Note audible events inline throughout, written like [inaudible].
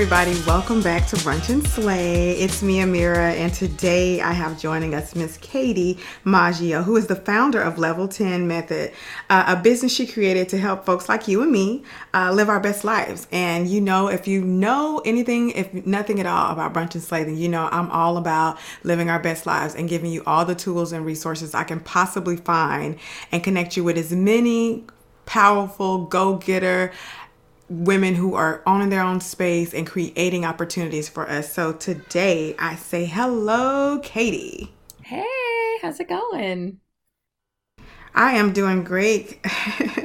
Everybody. Welcome back to Brunch and Slay. It's me, Amira, and today I have joining us Miss Katie Maggio, who is the founder of Level 10 Method, uh, a business she created to help folks like you and me uh, live our best lives. And you know, if you know anything, if nothing at all about Brunch and Slay, then you know I'm all about living our best lives and giving you all the tools and resources I can possibly find and connect you with as many powerful, go getter, women who are owning their own space and creating opportunities for us. So today I say hello, Katie. Hey, how's it going? I am doing great. [laughs]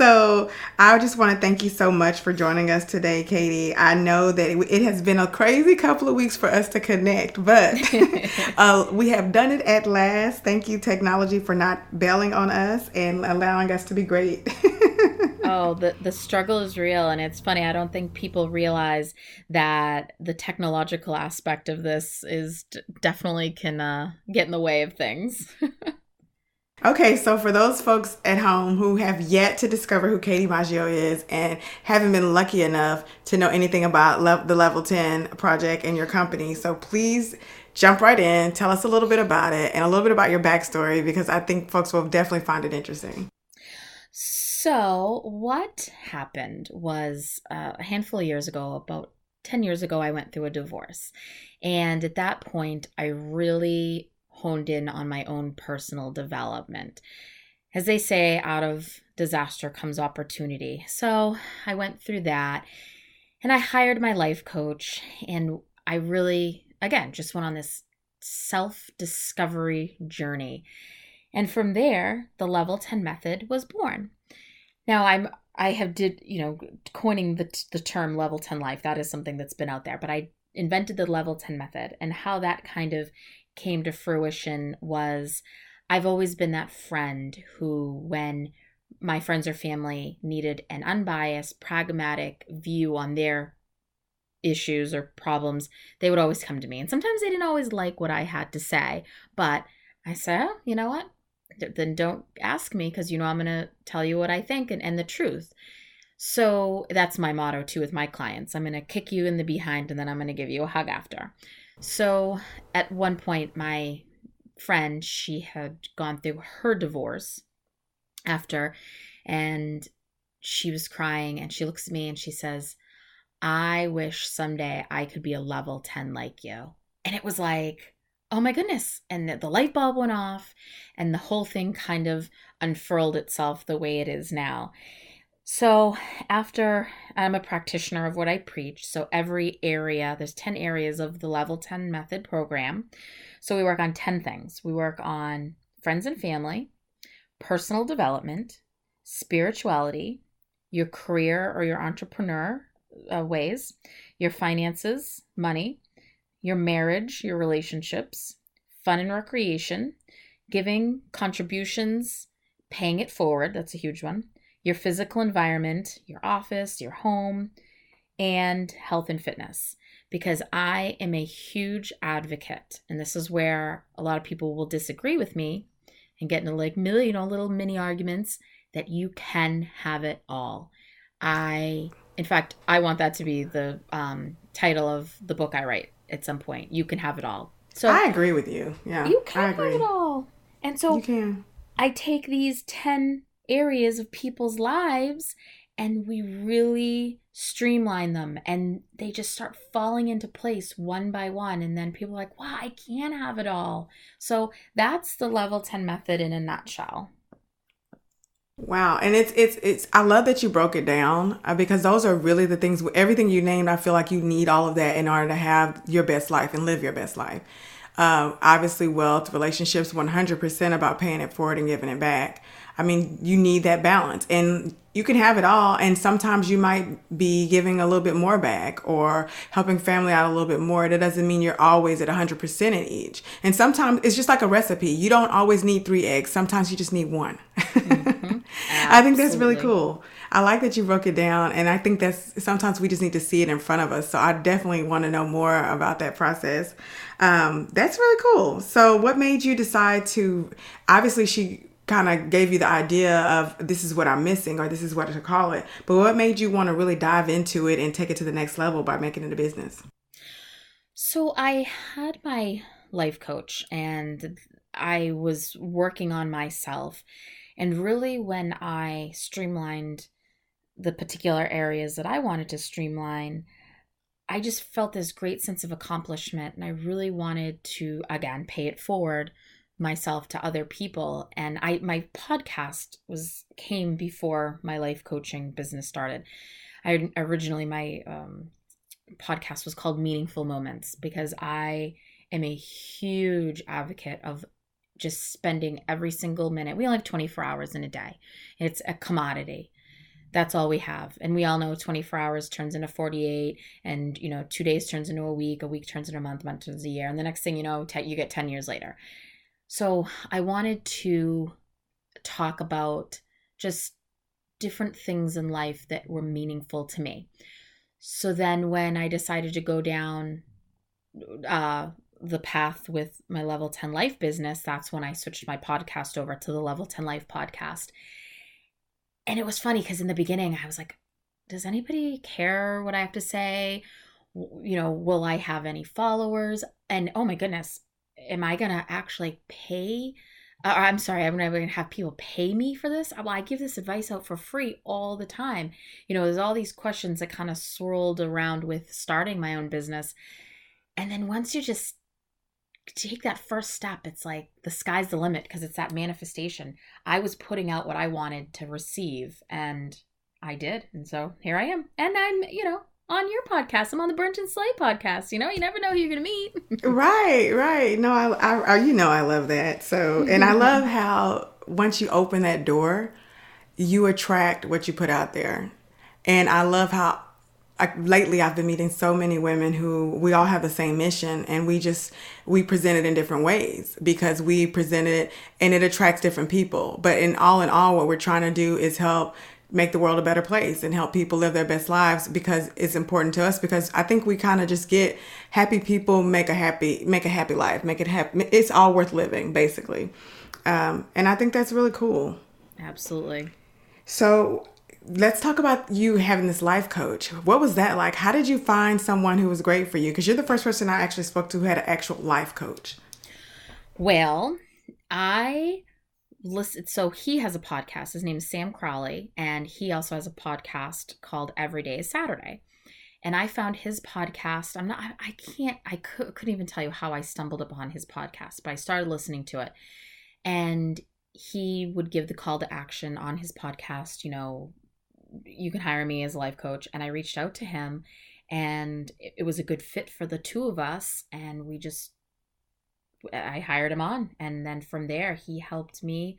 so, I just want to thank you so much for joining us today, Katie. I know that it has been a crazy couple of weeks for us to connect, but [laughs] [laughs] uh, we have done it at last. Thank you, technology, for not bailing on us and allowing us to be great. [laughs] oh, the the struggle is real, and it's funny. I don't think people realize that the technological aspect of this is definitely can uh, get in the way of things. Okay, so for those folks at home who have yet to discover who Katie Maggio is and haven't been lucky enough to know anything about le- the Level 10 project and your company, so please jump right in, tell us a little bit about it and a little bit about your backstory because I think folks will definitely find it interesting. So, what happened was uh, a handful of years ago, about 10 years ago, I went through a divorce. And at that point, I really honed in on my own personal development. As they say, out of disaster comes opportunity. So, I went through that and I hired my life coach. And I really, again, just went on this self discovery journey. And from there, the level 10 method was born. Now I'm I have did you know coining the the term level 10 life that is something that's been out there but I invented the level 10 method and how that kind of came to fruition was I've always been that friend who when my friends or family needed an unbiased pragmatic view on their issues or problems they would always come to me and sometimes they didn't always like what I had to say but I said, oh, you know what? then don't ask me because you know I'm going to tell you what I think and, and the truth. So that's my motto too with my clients. I'm going to kick you in the behind and then I'm going to give you a hug after. So at one point, my friend, she had gone through her divorce after, and she was crying and she looks at me and she says, I wish someday I could be a level 10 like you. And it was like, oh my goodness. And the light bulb went off, and the whole thing kind of unfurled itself the way it is now. So, after I'm a practitioner of what I preach, so every area, there's 10 areas of the level 10 method program. So, we work on 10 things. We work on friends and family, personal development, spirituality, your career or your entrepreneur uh, ways, your finances, money, your marriage, your relationships, fun and recreation, giving contributions, paying it forward, that's a huge one, your physical environment, your office, your home, and health and fitness. Because I am a huge advocate, and this is where a lot of people will disagree with me and get into like million, you know, little mini arguments that you can have it all. I, in fact, I want that to be the um, title of the book I write at some point. You can have it all. So I agree with you. Yeah. You can have it all. And so you can. I take these 10 areas of people's lives and we really streamline them and they just start falling into place one by one and then people are like wow i can have it all so that's the level 10 method in a nutshell Wow, and it's it's it's I love that you broke it down uh, because those are really the things everything you named I feel like you need all of that in order to have your best life and live your best life. Um, obviously wealth, relationships 100% about paying it forward and giving it back. I mean, you need that balance. And you can have it all and sometimes you might be giving a little bit more back or helping family out a little bit more. That doesn't mean you're always at 100% in each. And sometimes it's just like a recipe. You don't always need three eggs. Sometimes you just need one. Mm-hmm. [laughs] i think that's really cool. I like that you broke it down and i think that's sometimes we just need to see it in front of us. So i definitely want to know more about that process. Um, that's really cool. So what made you decide to obviously she kind of gave you the idea of this is what I'm missing or this is what to call it. But what made you want to really dive into it and take it to the next level by making it a business? So I had my life coach and I was working on myself. And really, when I streamlined the particular areas that I wanted to streamline, I just felt this great sense of accomplishment. And I really wanted to, again, pay it forward myself to other people. And i my podcast was came before my life coaching business started. I originally my um, podcast was called meaningful moments because i am a huge advocate of just spending every single minute. We only have 24 hours in a day. It's a commodity. That's all we have. And we all know 24 hours turns into 48 and you know two days turns into a week a week turns into a month month turns into a year. And the next thing you know you get 10 years later so I wanted to talk about just different things in life that were meaningful to me. So then when I decided to go down uh, the path with my level 10 life business, that's when I switched my podcast over to the level 10 life podcast. And it was funny because in the beginning I was like, does anybody care what I have to say? You know, will I have any followers? And oh my goodness, am I going to actually pay? Uh, I'm sorry, I'm never going to have people pay me for this. Well, I give this advice out for free all the time. You know, there's all these questions that kind of swirled around with starting my own business. And then once you just take that first step, it's like the sky's the limit because it's that manifestation. I was putting out what I wanted to receive and I did. And so here I am. And I'm, you know, on your podcast. I'm on the Brunch and Slay podcast. You know, you never know who you're going to meet. [laughs] right, right. No, I, I, I, you know, I love that. So, and I love [laughs] how once you open that door, you attract what you put out there. And I love how I, lately I've been meeting so many women who we all have the same mission and we just we present it in different ways because we present it and it attracts different people. But in all in all what we're trying to do is help make the world a better place and help people live their best lives because it's important to us because I think we kind of just get happy people make a happy make a happy life make it happy it's all worth living basically. Um, and I think that's really cool. Absolutely. So let's talk about you having this life coach. What was that like? How did you find someone who was great for you? Because you're the first person I actually spoke to who had an actual life coach. Well I listen so he has a podcast. His name is sam crawford and he also has a podcast called every day is saturday. And i found his podcast i'm not i, can't i could, couldn't even tell you how i stumbled upon his podcast but i started listening to it. And he would give the call to action on his podcast you know you can hire me as a life coach. And i reached out to him and it was a good fit for the two of us and we just I hired him on. And then from there, he helped me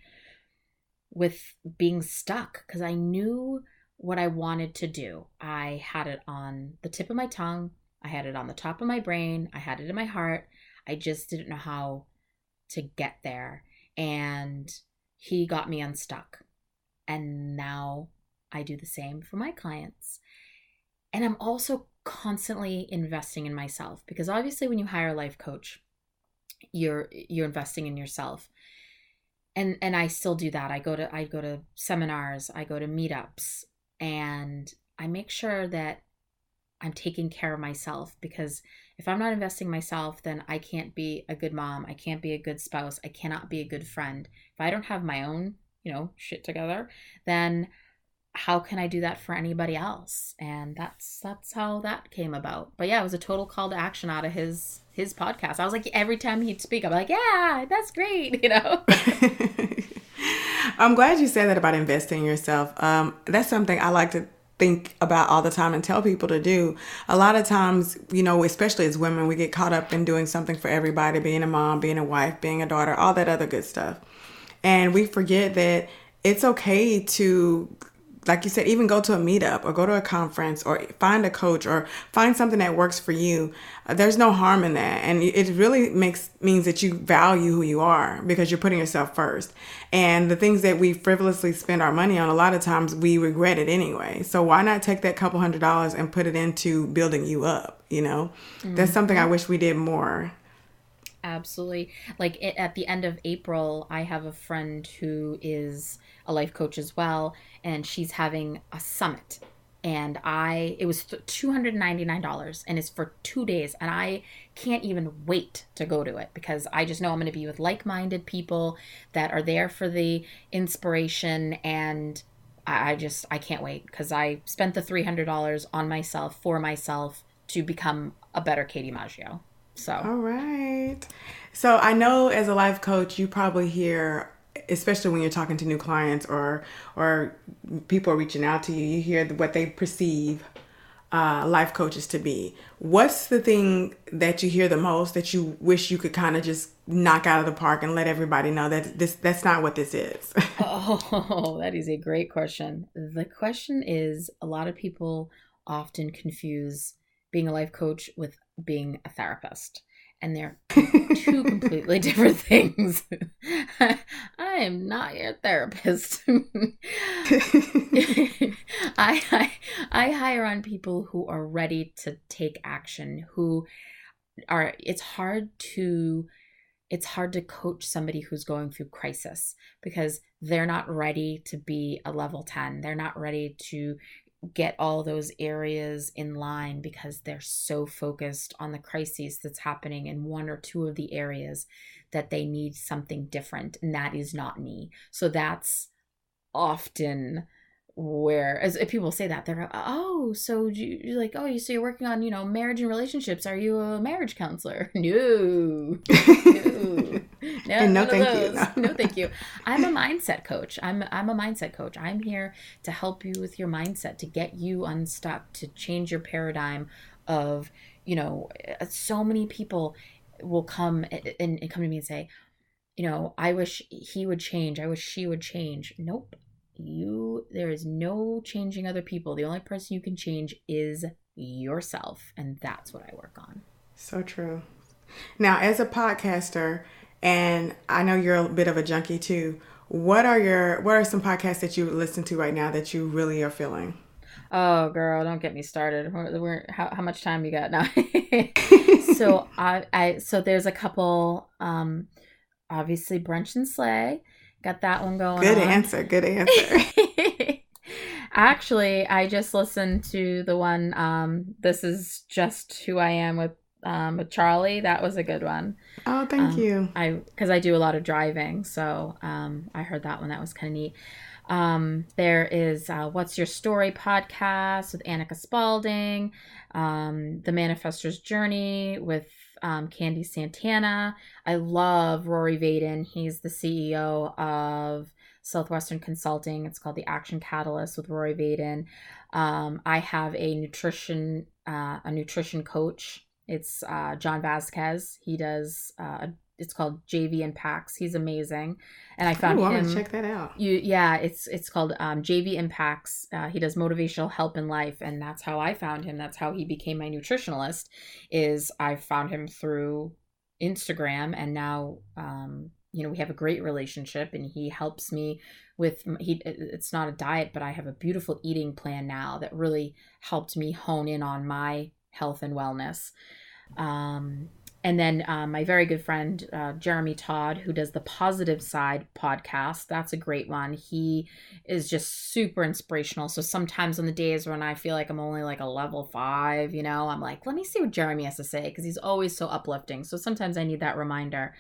with being stuck because I knew what I wanted to do. I had it on the tip of my tongue, I had it on the top of my brain, I had it in my heart. I just didn't know how to get there. And he got me unstuck. And now I do the same for my clients. And I'm also constantly investing in myself because obviously, when you hire a life coach, you're you're investing in yourself and and I still do that. I go to I go to seminars, I go to meetups, and I make sure that I'm taking care of myself because if I'm not investing myself, then I can't be a good mom, I can't be a good spouse, I cannot be a good friend. If I don't have my own, you know, shit together, then how can I do that for anybody else? And that's that's how that came about. But yeah, it was a total call to action out of his his podcast. I was like every time he'd speak, I'm like, yeah, that's great, [laughs] you know. [laughs] I'm glad you said that about investing in yourself. Um, that's something I like to think about all the time and tell people to do. A lot of times, you know, especially as women, we get caught up in doing something for everybody, being a mom, being a wife, being a daughter, all that other good stuff. And we forget that it's okay to like you said, even go to a meetup or go to a conference or find a coach or find something that works for you. Uh, there's no harm in that. And it really makes means that you value who you are because you're putting yourself first. And the things that we frivolously spend our money on, a lot of times we regret it anyway. So why not take that couple hundred dollars and put it into building you up? You know, mm-hmm. that's something I wish we did more. Absolutely. Like it, at the end of April, I have a friend who is a life coach as well, and she's having a summit. And I, it was $299 and it's for two days. And I can't even wait to go to it because I just know I'm going to be with like minded people that are there for the inspiration. And I just, I can't wait because I spent the $300 on myself for myself to become a better Katie Maggio. So, all right. So, I know as a life coach, you probably hear especially when you're talking to new clients or or people reaching out to you you hear what they perceive uh, life coaches to be. What's the thing that you hear the most that you wish you could kind of just knock out of the park and let everybody know that this that's not what this is? [laughs] Oh [laughs] that is a great question. The question is a lot of people often confuse being a life coach with being a therapist and they're two completely [laughs] different things. [laughs] I am not your therapist. [laughs] I, I I hire on people who are ready to take action, who are it's hard to it's hard to coach somebody who's going through crisis because they're not ready to be a level 10. They're not ready to get all those areas in line because they're so focused on the crises that's happening in one or two of the areas that they need something different and that is not me. So that's often where as if people say that they're oh so you, are like oh you so you're working on you know marriage and relationships. Are you a marriage counselor? [laughs] No. No. [laughs] No, no thank you. no. no thank you. I'm a mindset coach. I'm i'm a mindset coach. I'm here to help you with your mindset to get you unstuck to change your paradigm of you know uh, so many people will come and, and come to me and say you know i wish he would change. I wish she would change. Nope you there is no changing other people. The only person you can change is yourself and that's what i work on. So true. Now as a podcaster and i know you're a bit of a junkie too what are your what are some podcasts that you listen to right now that you really are feeling? Oh girl don't get me started. We're, we're how, how much time you got? Now [laughs] so i i so there's a couple um obviously brunch and slay Got that one going. Good on. answer. Good answer. [laughs] Actually, I just listened to the one. Um, this is just who I am with um, with Charlie. That was a good one. Oh, thank um, you. I because I do a lot of driving, so um, I heard that one. That was kind of neat. Um, there is uh, What's Your Story podcast with Annika Spalding, um, The Manifestor's Journey with um, Candy Santana. I love Rory Vaden. He's the CEO of Southwestern Consulting. It's called the Action Catalyst with Rory Vaden. Um, I have a nutrition uh, a nutrition coach. It's uh, John Vasquez. He does uh, it's called JV Impacts. He's amazing, and I found Ooh, him. I check that out. You yeah, it's it's called um, JV Impacts. Uh, he does motivational help in life, and that's how I found him. That's how he became my nutritionalist. Is I found him through Instagram, and now um, you know we have a great relationship, and he helps me with he. It's not a diet, but I have a beautiful eating plan now that really helped me hone in on my health and wellness. Um, and then um, my very good friend uh, Jeremy Todd, who does the Positive Side podcast. That's a great one. He is just super inspirational. So sometimes on the days when I feel like I'm only like a level five, you know, I'm like, let me see what Jeremy has to say because he's always so uplifting. So sometimes I need that reminder.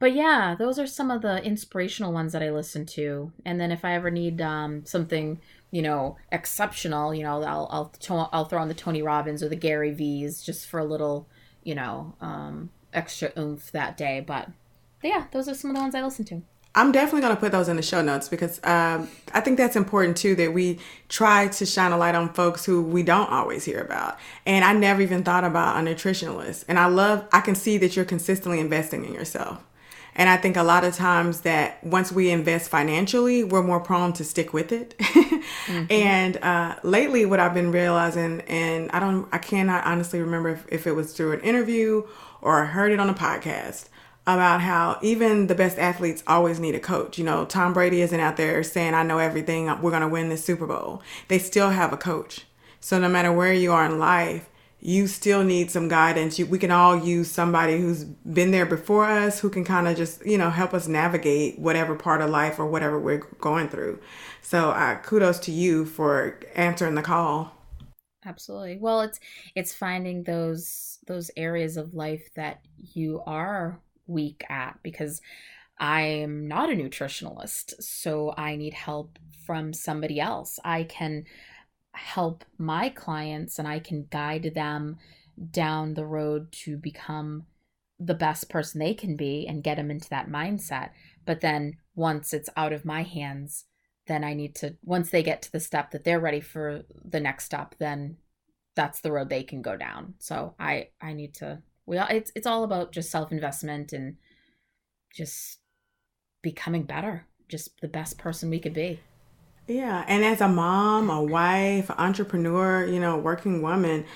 But yeah, those are some of the inspirational ones that I listen to. And then if I ever need um, something, you know, exceptional, you know, I'll I'll I'll throw on the Tony Robbins or the Gary V's just for a little you know, um, extra oomph that day. But, yeah, those are some of the ones I listen to. I'm definitely going to put those in the show notes because um, I think that's important too that we try to shine a light on folks who we don't always hear about. And I never even thought about a nutritionalist. And I love, I can see that you're consistently investing in yourself. And I think a lot of times that once we invest financially, we're more prone to stick with it. [laughs] mm-hmm. And uh, lately, what I've been realizing, and I don't, I cannot honestly remember if, if it was through an interview or I heard it on a podcast about how even the best athletes always need a coach. You know, Tom Brady isn't out there saying, I know everything, we're going to win this Super Bowl. They still have a coach. So no matter where you are in life, you still need some guidance. You, we can all use somebody who's been there before us who can kind of just, you know, help us navigate whatever part of life or whatever we're going through. So, uh, kudos to you for answering the call. Absolutely. Well, it's it's finding those those areas of life that you are weak at because I am not a nutritionalist, so I need help from somebody else. I can help my clients and I can guide them down the road to become the best person they can be and get them into that mindset. But then once it's out of my hands, then I need to once they get to the step that they're ready for the next step, then that's the road they can go down. So I I need to we all, it's it's all about just self-investment and just becoming better, just the best person we could be. Yeah, and as a mom, a wife, entrepreneur, you know, working woman,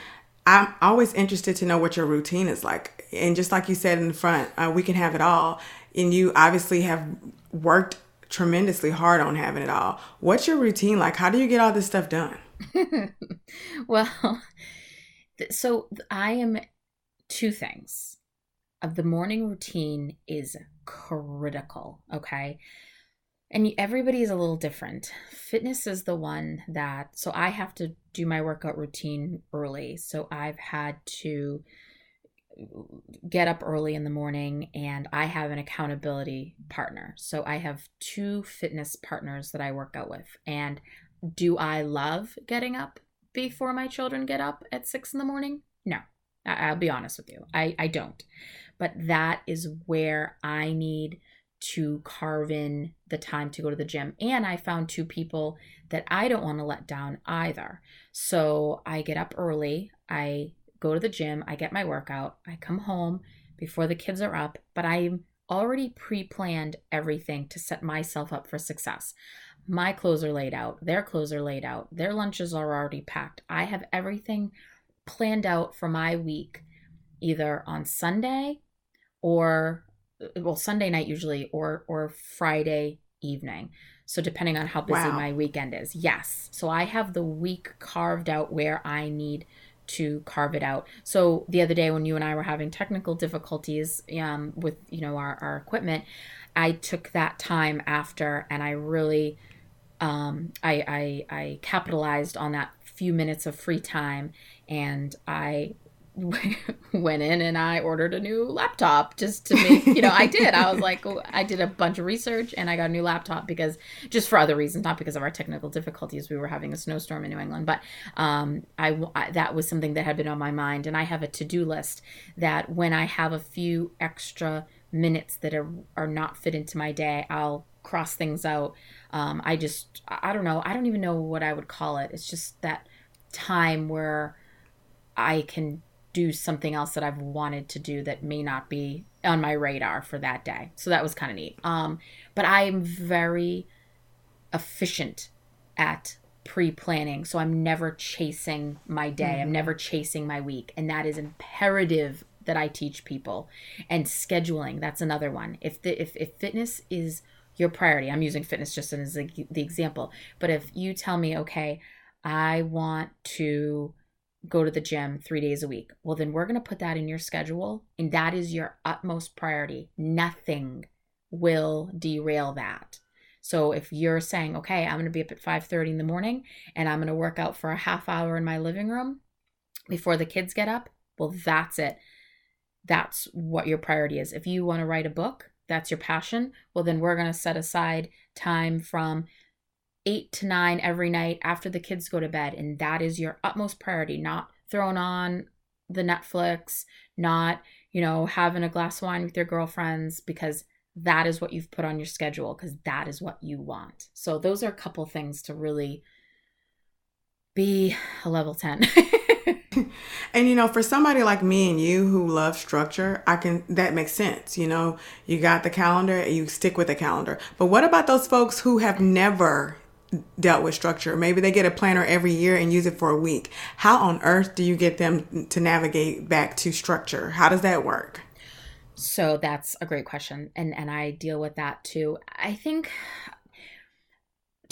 I'm always interested to know what your routine is like. And just like you said in the front, uh, we can have it all. And you obviously have worked tremendously hard on having it all. What's your routine like? How do you get all this stuff done? [laughs] well, so I am two things. The morning routine is critical, okay? And everybody is a little different. Fitness is the one that, so I have to do my workout routine early. So I've had to get up early in the morning and I have an accountability partner. So I have two fitness partners that I work out with. And do I love getting up before my children get up at six in the morning? No, I'll be honest with you. I, I don't. But that is where I need to carve in the time to go to the gym. And I found two people that I don't want to let down either. So I get up early, I go to the gym, I get my workout, I come home before the kids are up, but I'm already pre planned everything to set myself up for success. My clothes are laid out, their clothes are laid out, their lunches are already packed. I have everything planned out for my week, either on Sunday or well Sunday night usually or or Friday evening. So depending on how busy wow. my weekend is. Yes. So I have the week carved out where I need to carve it out. So the other day when you and I were having technical difficulties um, with you know our, our equipment, I took that time after and I really um, I, I I capitalized on that few minutes of free time and I [laughs] went in and I ordered a new laptop just to make, you know, I did. I was like, I did a bunch of research and I got a new laptop because just for other reasons, not because of our technical difficulties. We were having a snowstorm in New England, but um, I, I that was something that had been on my mind. And I have a to do list that when I have a few extra minutes that are, are not fit into my day, I'll cross things out. Um, I just, I don't know. I don't even know what I would call it. It's just that time where I can do something else that I've wanted to do that may not be on my radar for that day. So that was kind of neat. Um, but I'm very efficient at pre-planning so i'm never chasing my day mm-hmm. i'm never chasing my week and that is imperative that i teach people and scheduling that's another one if the if, if fitness is your priority i'm using fitness just as a, the example but if you tell me okay i want to go to the gym three days a week. Well, then we're going to put that in your schedule, and that is your utmost priority. Nothing will derail that. So if you're saying, okay, I'm going to be up at 5:30 in the morning and I'm going to work out for a half hour in my living room before the kids get up, well, that's it. That's what your priority is. If you want to write a book, that's your passion, well, then we're going to set aside time from eight to nine every night after the kids go to bed. And that is your utmost priority, not throwing on the Netflix, not, you know, having a glass of wine with your girlfriends, because that is what you've put on your schedule, because that is what you want. So those are a couple things to really be a level 10. [laughs] and you know, for somebody like me and you who love structure, I can that makes sense. You know, you got the calendar, you stick with the calendar. But what about those folks who have never dealt with structure? Maybe they get a planner every year and use it for a week. How on earth do you get them to navigate back to structure? How does that work? So that's a great question and and I deal with that too. I think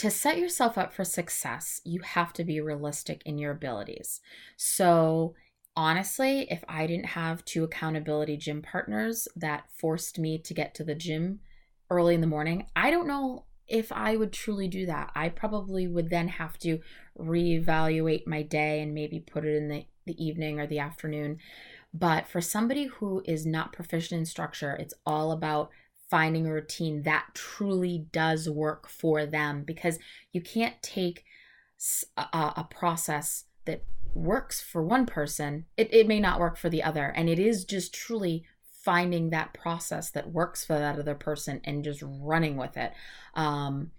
to set yourself up for success, you have to be realistic in your abilities. So, honestly, if I didn't have two accountability gym partners that forced me to get to the gym early in the morning, I don't know if I would truly do that. I probably would then have to reevaluate my day and maybe put it in the, the evening or the afternoon. But for somebody who is not proficient in structure, it's all about finding a routine that truly does work for them because you can't take a, a process that works for one person it, it may not work for the other and it is just truly finding that process that works for that other person and just running with it. Um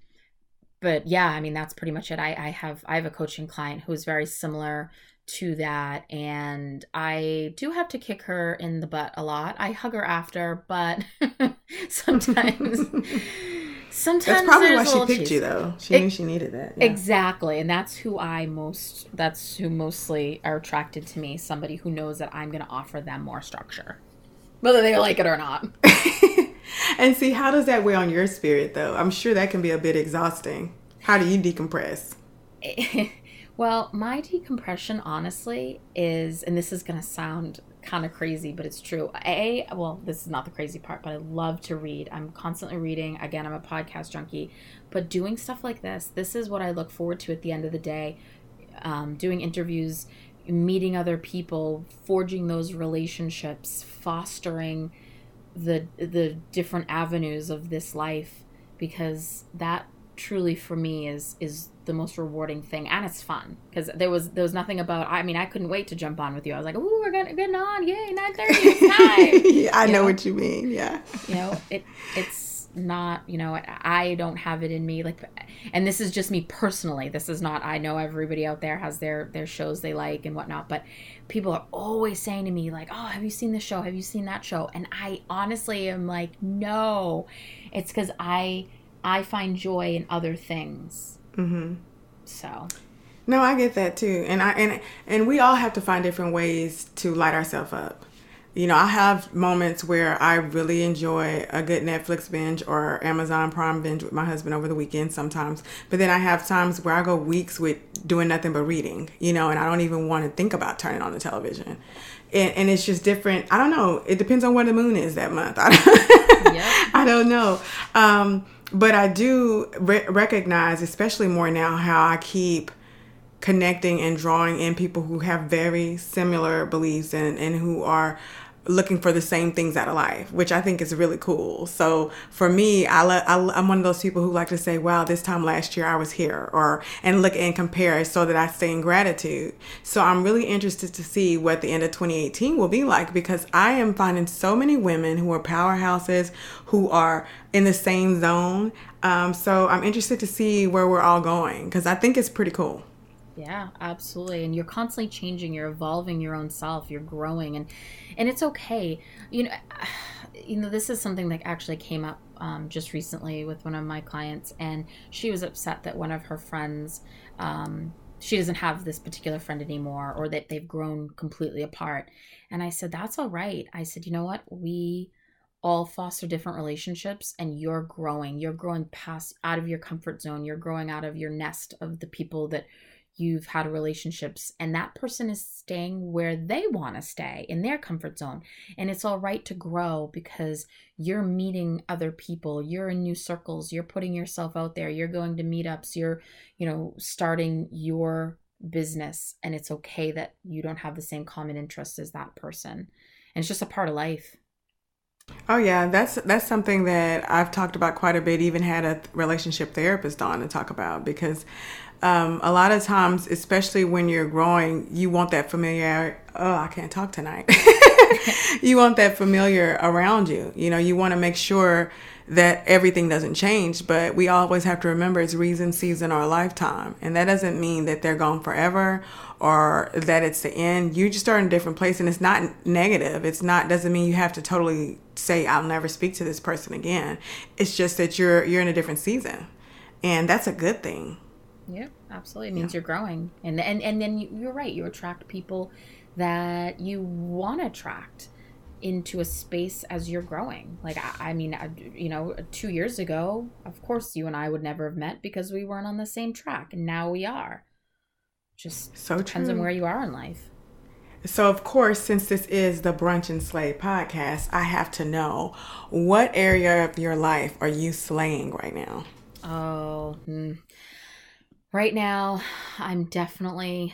but yeah i mean that's pretty much it. I i have i have a coaching client who's very similar to that and i do have to kick her in the butt a lot. I hug her after but [laughs] sometimes [laughs] sometimes that's probably why she picked cheese. you though. She it, knew she needed that yeah. exactly and that's who i most that's who mostly are attracted to me somebody who knows that i'm going to offer them more structure whether they like it or not [laughs] and see how does that weigh on your spirit though i'm sure that can be a bit exhausting how do you decompress [laughs] well, my decompression, honestly, is, and this is going to sound kind of crazy, but it's true. A, well, this is not the crazy part, but I love to read. I'm constantly reading. Again, I'm a podcast junkie, but doing stuff like this, this is what I look forward to at the end of the day. Um, doing interviews, meeting other people, forging those relationships, fostering the the different avenues of this life, because that truly for me is is the most rewarding thing. And it's fun because there was there was nothing about i mean i couldn't wait to jump on with you. I was like oh we're getting, getting on. Yay 9 30 [laughs] yeah, i know, know, what you mean yeah. You know it it's not you know i don't have it in me like and this is just me personally this is not i know everybody out there has their their shows they like and whatnot but people are always saying to me like oh have you seen this show have you seen that show and i honestly am like no it's because i i find joy in other things Mm-hmm. So. No, I get that too, and I and and we all have to find different ways to light ourselves up. You know, I have moments where I really enjoy a good Netflix binge or Amazon Prime binge with my husband over the weekend sometimes. But then I have times where I go weeks with doing nothing but reading, you know, and I don't even want to think about turning on the television. And, and it's just different. I don't know. It depends on where the moon is that month. [laughs] I don't, yeah. [laughs] I don't know. Um, but I do re- recognize, especially more now, how I keep connecting and drawing in people who have very similar beliefs and, and who are looking for the same things out of life, which I think is really cool. So for me, I, le- I am one of those people who like to say, "Wow, this time last year I was here," or and look and compare so that I stay in gratitude. So I'm really interested to see what the end of 2018 will be like because I am finding so many women who are powerhouses who are in the same zone. Um, so I'm interested to see where we're all going because I think it's pretty cool. Yeah, absolutely. And you're constantly changing, you're evolving your own self, you're growing and and it's okay. You know, [sighs] you know this is something that actually came up um, just recently with one of my clients and she was upset that one of her friends um, she doesn't have this particular friend anymore or that they've grown completely apart. And I said, That's all right. I said, You know what? We all foster different relationships and you're growing. You're growing past out of your comfort zone. You're growing out of your nest of the people that you've had relationships and that person is staying where they want to stay in their comfort zone and it's all right to grow because you're meeting other people you're in new circles you're putting yourself out there you're going to meetups you're you know starting your business and it's okay that you don't have the same common interests as that person and it's just a part of life Oh yeah, that's that's something that I've talked about quite a bit. Even had a relationship therapist on to talk about because um, a lot of times, especially when you're growing, you want that familiarity. Oh, I can't talk tonight. [laughs] you want that familiar around you. You know, you want to make sure that everything doesn't change, but we always have to remember it's reason, season, or lifetime. And that doesn't mean that they're gone forever or that it's the end. You just are in a different place and it's not negative. It's not doesn't mean you have to totally say I'll never speak to this person again. It's just that you're you're in a different season. And that's a good thing. Yeah, absolutely. It means yeah. you're growing. And and and then you, you're right. You attract people that you want to attract into a space as you're growing. Like, I, I mean, I, you know, two years ago, of course, you and I would never have met because we weren't on the same track, and now we are. Just so depends true. on where you are in life. So, of course, since this is the Brunch and Slay podcast, I have to know what area of your life are you slaying right now? Oh, hmm. Right now, I'm definitely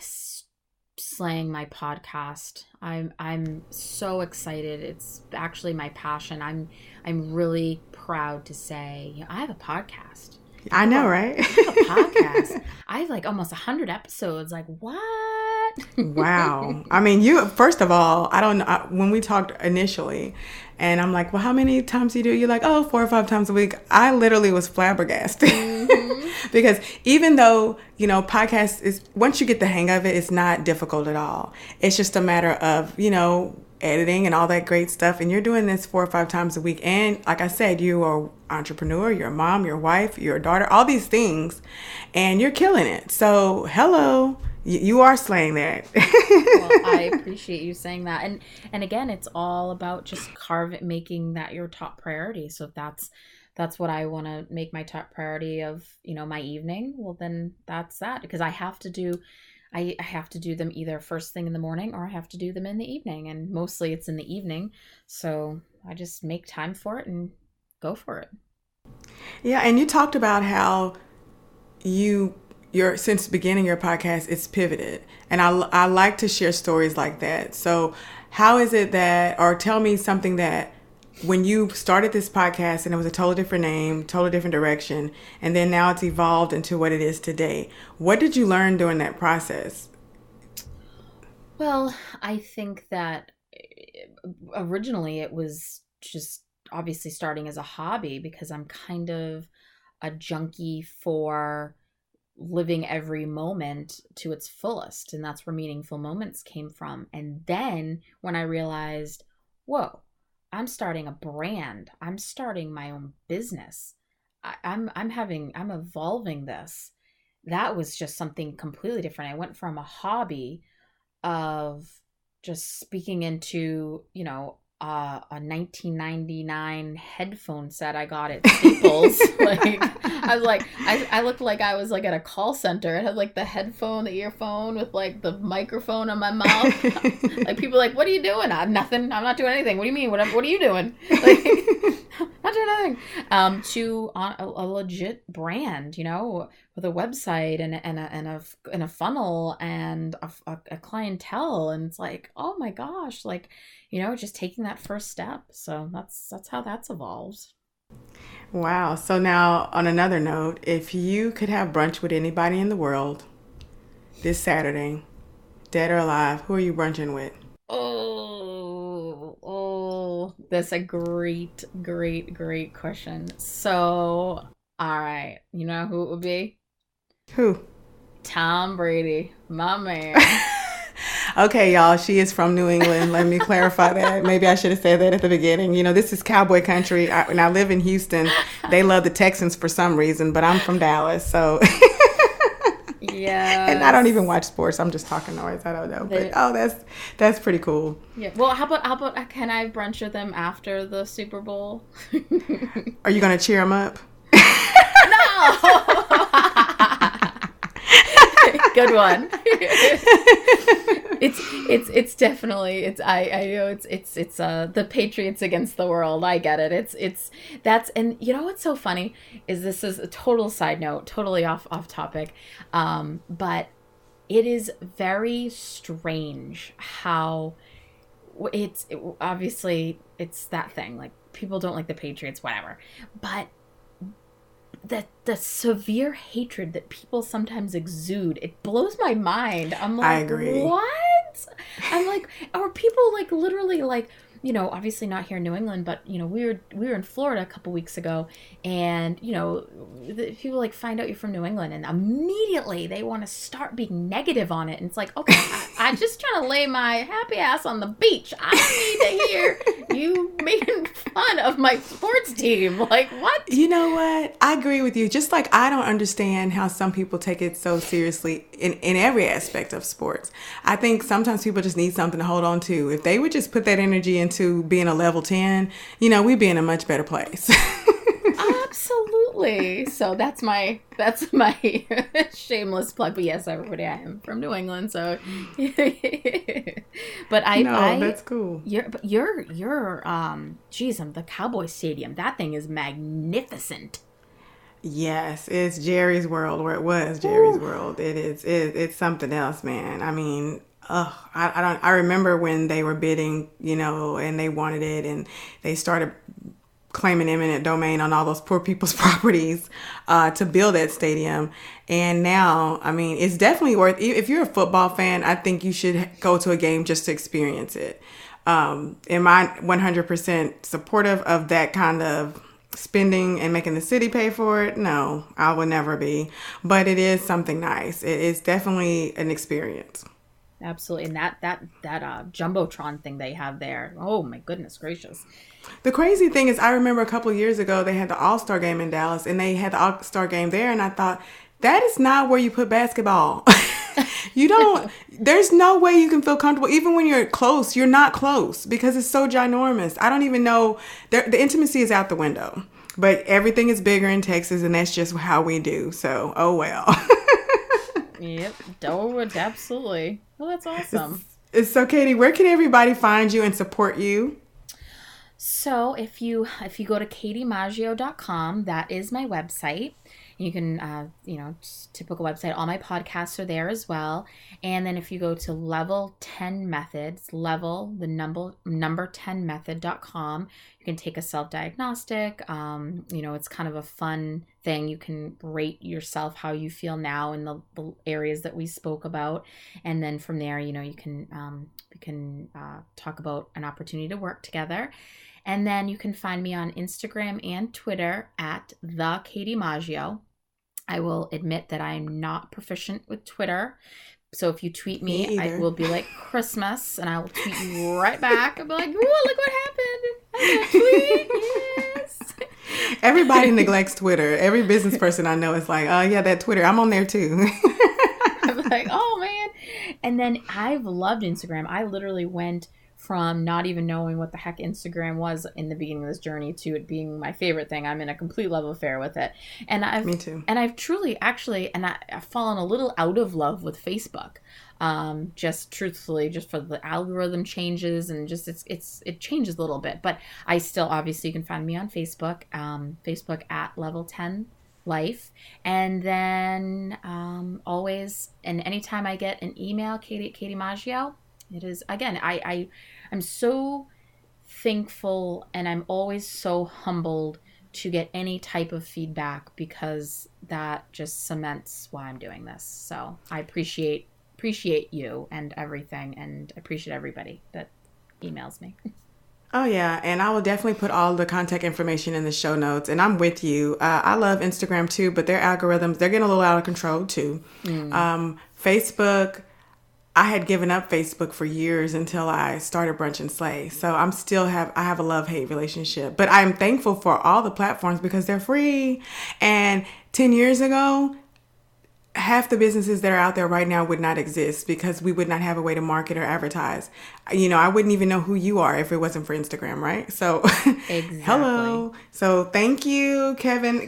slaying my podcast. I'm I'm so excited. It's actually my passion. I'm I'm really proud to say I have a podcast. I know, right? Have a podcast. [laughs] I have like almost 100 episodes. Like, what? wow. [laughs] I mean, you first of all, I don't know when we talked initially, and I'm like, well, how many times do you do? You're like, oh, four or five times a week. I literally was flabbergasted mm-hmm. [laughs] because even though, you know, podcast is, once you get the hang of it, it's not difficult at all. It's just a matter of, you know, editing and all that great stuff. And you're doing this four or five times a week. And like I said, you are entrepreneur, you're a mom, your wife, your daughter, all these things, and you're killing it. So hello you are slaying that. well, [laughs] I appreciate you saying that. And and again, it's all about just carve making that your top priority. So if that's that's what I want to make my top priority of, you know, my evening, well then that's that because I have to do I, I have to do them either first thing in the morning or I have to do them in the evening and mostly it's in the evening. So I just make time for it and go for it. Yeah, and you talked about how you your since beginning your podcast it's pivoted and I, I like to share stories like that so how is it that or tell me something that when you started this podcast and it was a totally different name totally different direction and then now it's evolved into what it is today what did you learn during that process well i think that eh, originally it was just obviously starting as a hobby because i'm kind of a junkie for living every moment to its fullest. And that's where meaningful moments came from. And then when I realized, whoa, I'm starting a brand, I'm starting my own business. I, I'm I'm having I'm evolving this. That was just something completely different. I went from a hobby of just speaking into, you know, uh, a 1999 headphone set I got at Staples. [laughs] like I was like, I, I looked like I was like at a call center. It had like the headphone, the earphone with like the microphone on my mouth. [laughs] like people like, what are you doing? I'm nothing. I'm not doing anything. What do you mean? What What are you doing? Like, [laughs] not doing anything. Um, to a, a legit brand, you know, with a website and and a and a and a funnel and a, a, a clientele, and it's like, oh my gosh, like you know, just taking that first step. So that's that's how that's evolved. Wow. So now on another note, if you could have brunch with anybody in the world this Saturday, dead or alive, who are you brunching with? Oh, oh, that's a great, great, great question. So, all right, you know who it would be? Who? Tom Brady, my man. [laughs] Okay, y'all, she is from New England. Let me clarify that. Maybe I should have said that at the beginning. You know, this is cowboy country, I, and I live in Houston. They love the Texans for some reason, but I'm from Dallas, so. yeah. [laughs] And I don't even watch sports. I'm just talking noise. I don't know, but oh, that's that's pretty cool. Yeah. Well, how about how about can I brunch with them after the Super Bowl? [laughs] Are you gonna cheer them up? no. Good one. [laughs] it's it's it's definitely it's I I know it's it's it's uh the Patriots against the world. I get it. It's it's that's and you know what's so funny is this is a total side note, totally off off topic. Um but it is very strange how it's it, obviously it's that thing like people don't like the Patriots whatever. But the the severe hatred that people sometimes exude it blows my mind i'm like I agree. what what? I'm like, are people like literally like you know, obviously not here in New England, but you know, we were we were in Florida a couple weeks ago, and you know, people like find out you're from New England, and immediately they want to start being negative on it, and it's like, okay, I, [laughs] I just trying to lay my happy ass on the beach. I need to hear [laughs] you making fun of my sports team. Like what? You know what? I agree with you. Just like I don't understand how some people take it so seriously in in every aspect of sports. I think sometimes people just need something to hold on to. If they would just put that energy in into being a level 10, you know, we'd be in a much better place. [laughs] Absolutely. So that's my that's [laughs] my shameless plug. But yes, everybody, I am from New England, so. [laughs] but I, no, I, that's cool. You're, but you're, you're, um, geez, I'm the Cowboy Stadium. That thing is magnificent. Yes, it's Jerry's World, where it was Jerry's Ooh. World. It is, it, it's something else, man. I mean, oh, I, I don't. I remember when they were bidding, you know, and they wanted it, and they started claiming eminent domain on all those poor people's [laughs] properties uh, to build that stadium. And now, I mean, it's definitely worth. If you're a football fan, I think you should go to a game just to experience it. Um, am I 100% supportive of that kind of spending and making the city pay for it? No, I would never be. But it is something nice. It is definitely an experience. Absolutely, and that that that uh, jumbotron thing they have there. Oh my goodness gracious! The crazy thing is, I remember a couple years ago they had the All Star game in Dallas, and they had the All Star game there, and I thought that is not where you put basketball. [laughs] you don't. [laughs] there's no way you can feel comfortable, even when you're close. You're not close because it's so ginormous. I don't even know. The intimacy is out the window. But everything is bigger in Texas, and that's just how we do. So, oh well. [laughs] yep. Oh, absolutely. Well, that's awesome. So, Katie, where can everybody find you and support you? So, if you if you go to katiemaggio.com, that is my website. You can, uh, you know, typical website. All my podcasts are there as well. And then if you go to level 10 methods, level, the number, number 10 method.com, you can take a self diagnostic. Um, you know, it's kind of a fun thing. You can rate yourself how you feel now in the, the areas that we spoke about. And then from there, you know, you can, um, we can uh, talk about an opportunity to work together. And then you can find me on Instagram and Twitter at the Katie Maggio. I will admit that I'm not proficient with Twitter. So if you tweet me, me I will be like [laughs] Christmas, and I will tweet you right back. I'll be like, "Whoa, look what happened! I tweet, yes." Everybody [laughs] neglects Twitter. Every business person I know is like, "Oh yeah, that Twitter. I'm on there too." [laughs] I'm like, "Oh man!" And then I've loved Instagram. I literally went from not even knowing what the heck Instagram was in the beginning of this journey to it being my favorite thing. I'm in a complete love affair with it. And I've Me too. And I've truly actually and I, have fallen a little out of love with Facebook. Um, just truthfully, just for the algorithm changes and just it's it's it changes a little bit. But I still obviously you can find me on Facebook, um, Facebook at level 10 life and then um, always and anytime i get an email katie katie maggio it is again i i I'm so thankful and I'm always so humbled to get any type of feedback because that just cements why I'm doing this. So I appreciate appreciate you and everything and appreciate everybody that emails me. [laughs] Oh yeah, and I will definitely put all the contact information in the show notes. And I'm with you. Uh, I love Instagram too, but their algorithms they're getting a little out of control too. Mm. Um, Facebook, I had given up Facebook for years until I started Brunch and Slay. So I'm still have I have a love hate relationship, but I'm thankful for all the platforms because they're free. And 10 years ago, half the businesses that are out there right now would not exist because we would not have a way to market or advertise. You know, I wouldn't even know who you are if it wasn't for Instagram, right? So, [laughs] exactly. hello. So, thank you, Kevin.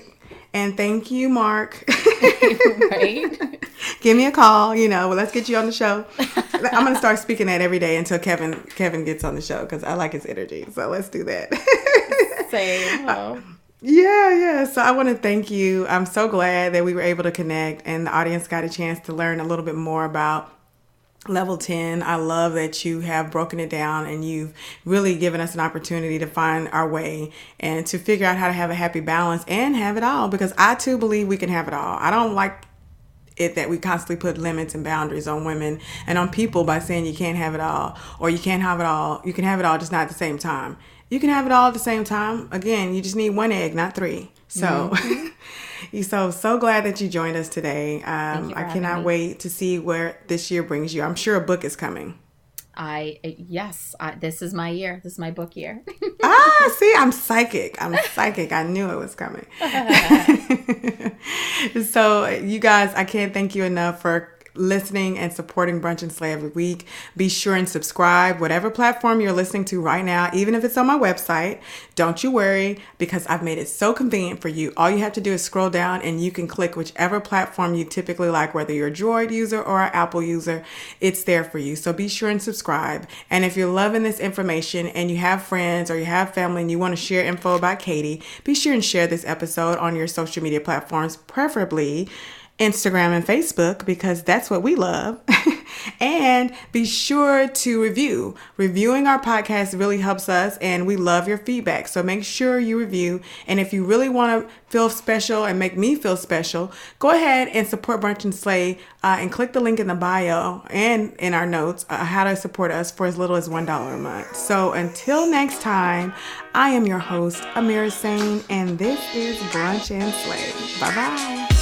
And thank you, Mark. [laughs] [laughs] right. Give me a call. You know, well, let's get you on the show. [laughs] I'm gonna start speaking that every day until Kevin Kevin gets on the show because I like his energy. So let's do that. [laughs] Same. Oh. Yeah, yeah. So I want to thank you. I'm so glad that we were able to connect and the audience got a chance to learn a little bit more about level 10 i love that you have broken it down and you've really given us an opportunity to find our way and to figure out how to have a happy balance and have it all because i too believe we can have it all i don't like it that we constantly put limits and boundaries on women and on people by saying you can't have it all or you can't have it all. You can have it all, just not at the same time. You can have it all at the same time. Again, you just need one egg, not three. So, mm-hmm. [laughs] so so glad that you joined us today. Um, I cannot wait to see where this year brings you. I'm sure a book is coming. I yes, I, this is my year. This is my book year. [laughs] ah, see, I'm psychic. I'm psychic. I knew it was coming. [laughs] so, you guys, I can't thank you enough for listening and supporting Brunch and Slay every week. Be sure and subscribe, whatever platform you're listening to right now, even if it's on my website. Don't you worry because I've made it so convenient for you. All you have to do is scroll down and you can click whichever platform you typically like, whether you're a Droid user or an Apple user, it's there for you. So be sure and subscribe. And if you're loving this information and you have friends or you have family and you want to share info about Katie, be sure and share this episode on your social media platforms, preferably Instagram and Facebook because that's what we love. [laughs] and be sure to review. Reviewing our podcast really helps us and we love your feedback. So make sure you review. And if you really want to feel special and make me feel special, go ahead and support Brunch and Slay uh, and click the link in the bio and in our notes uh, how to support us for as little as $1 a month. So until next time, I am your host, Amira Sane, and this is Brunch and Slay. Bye bye.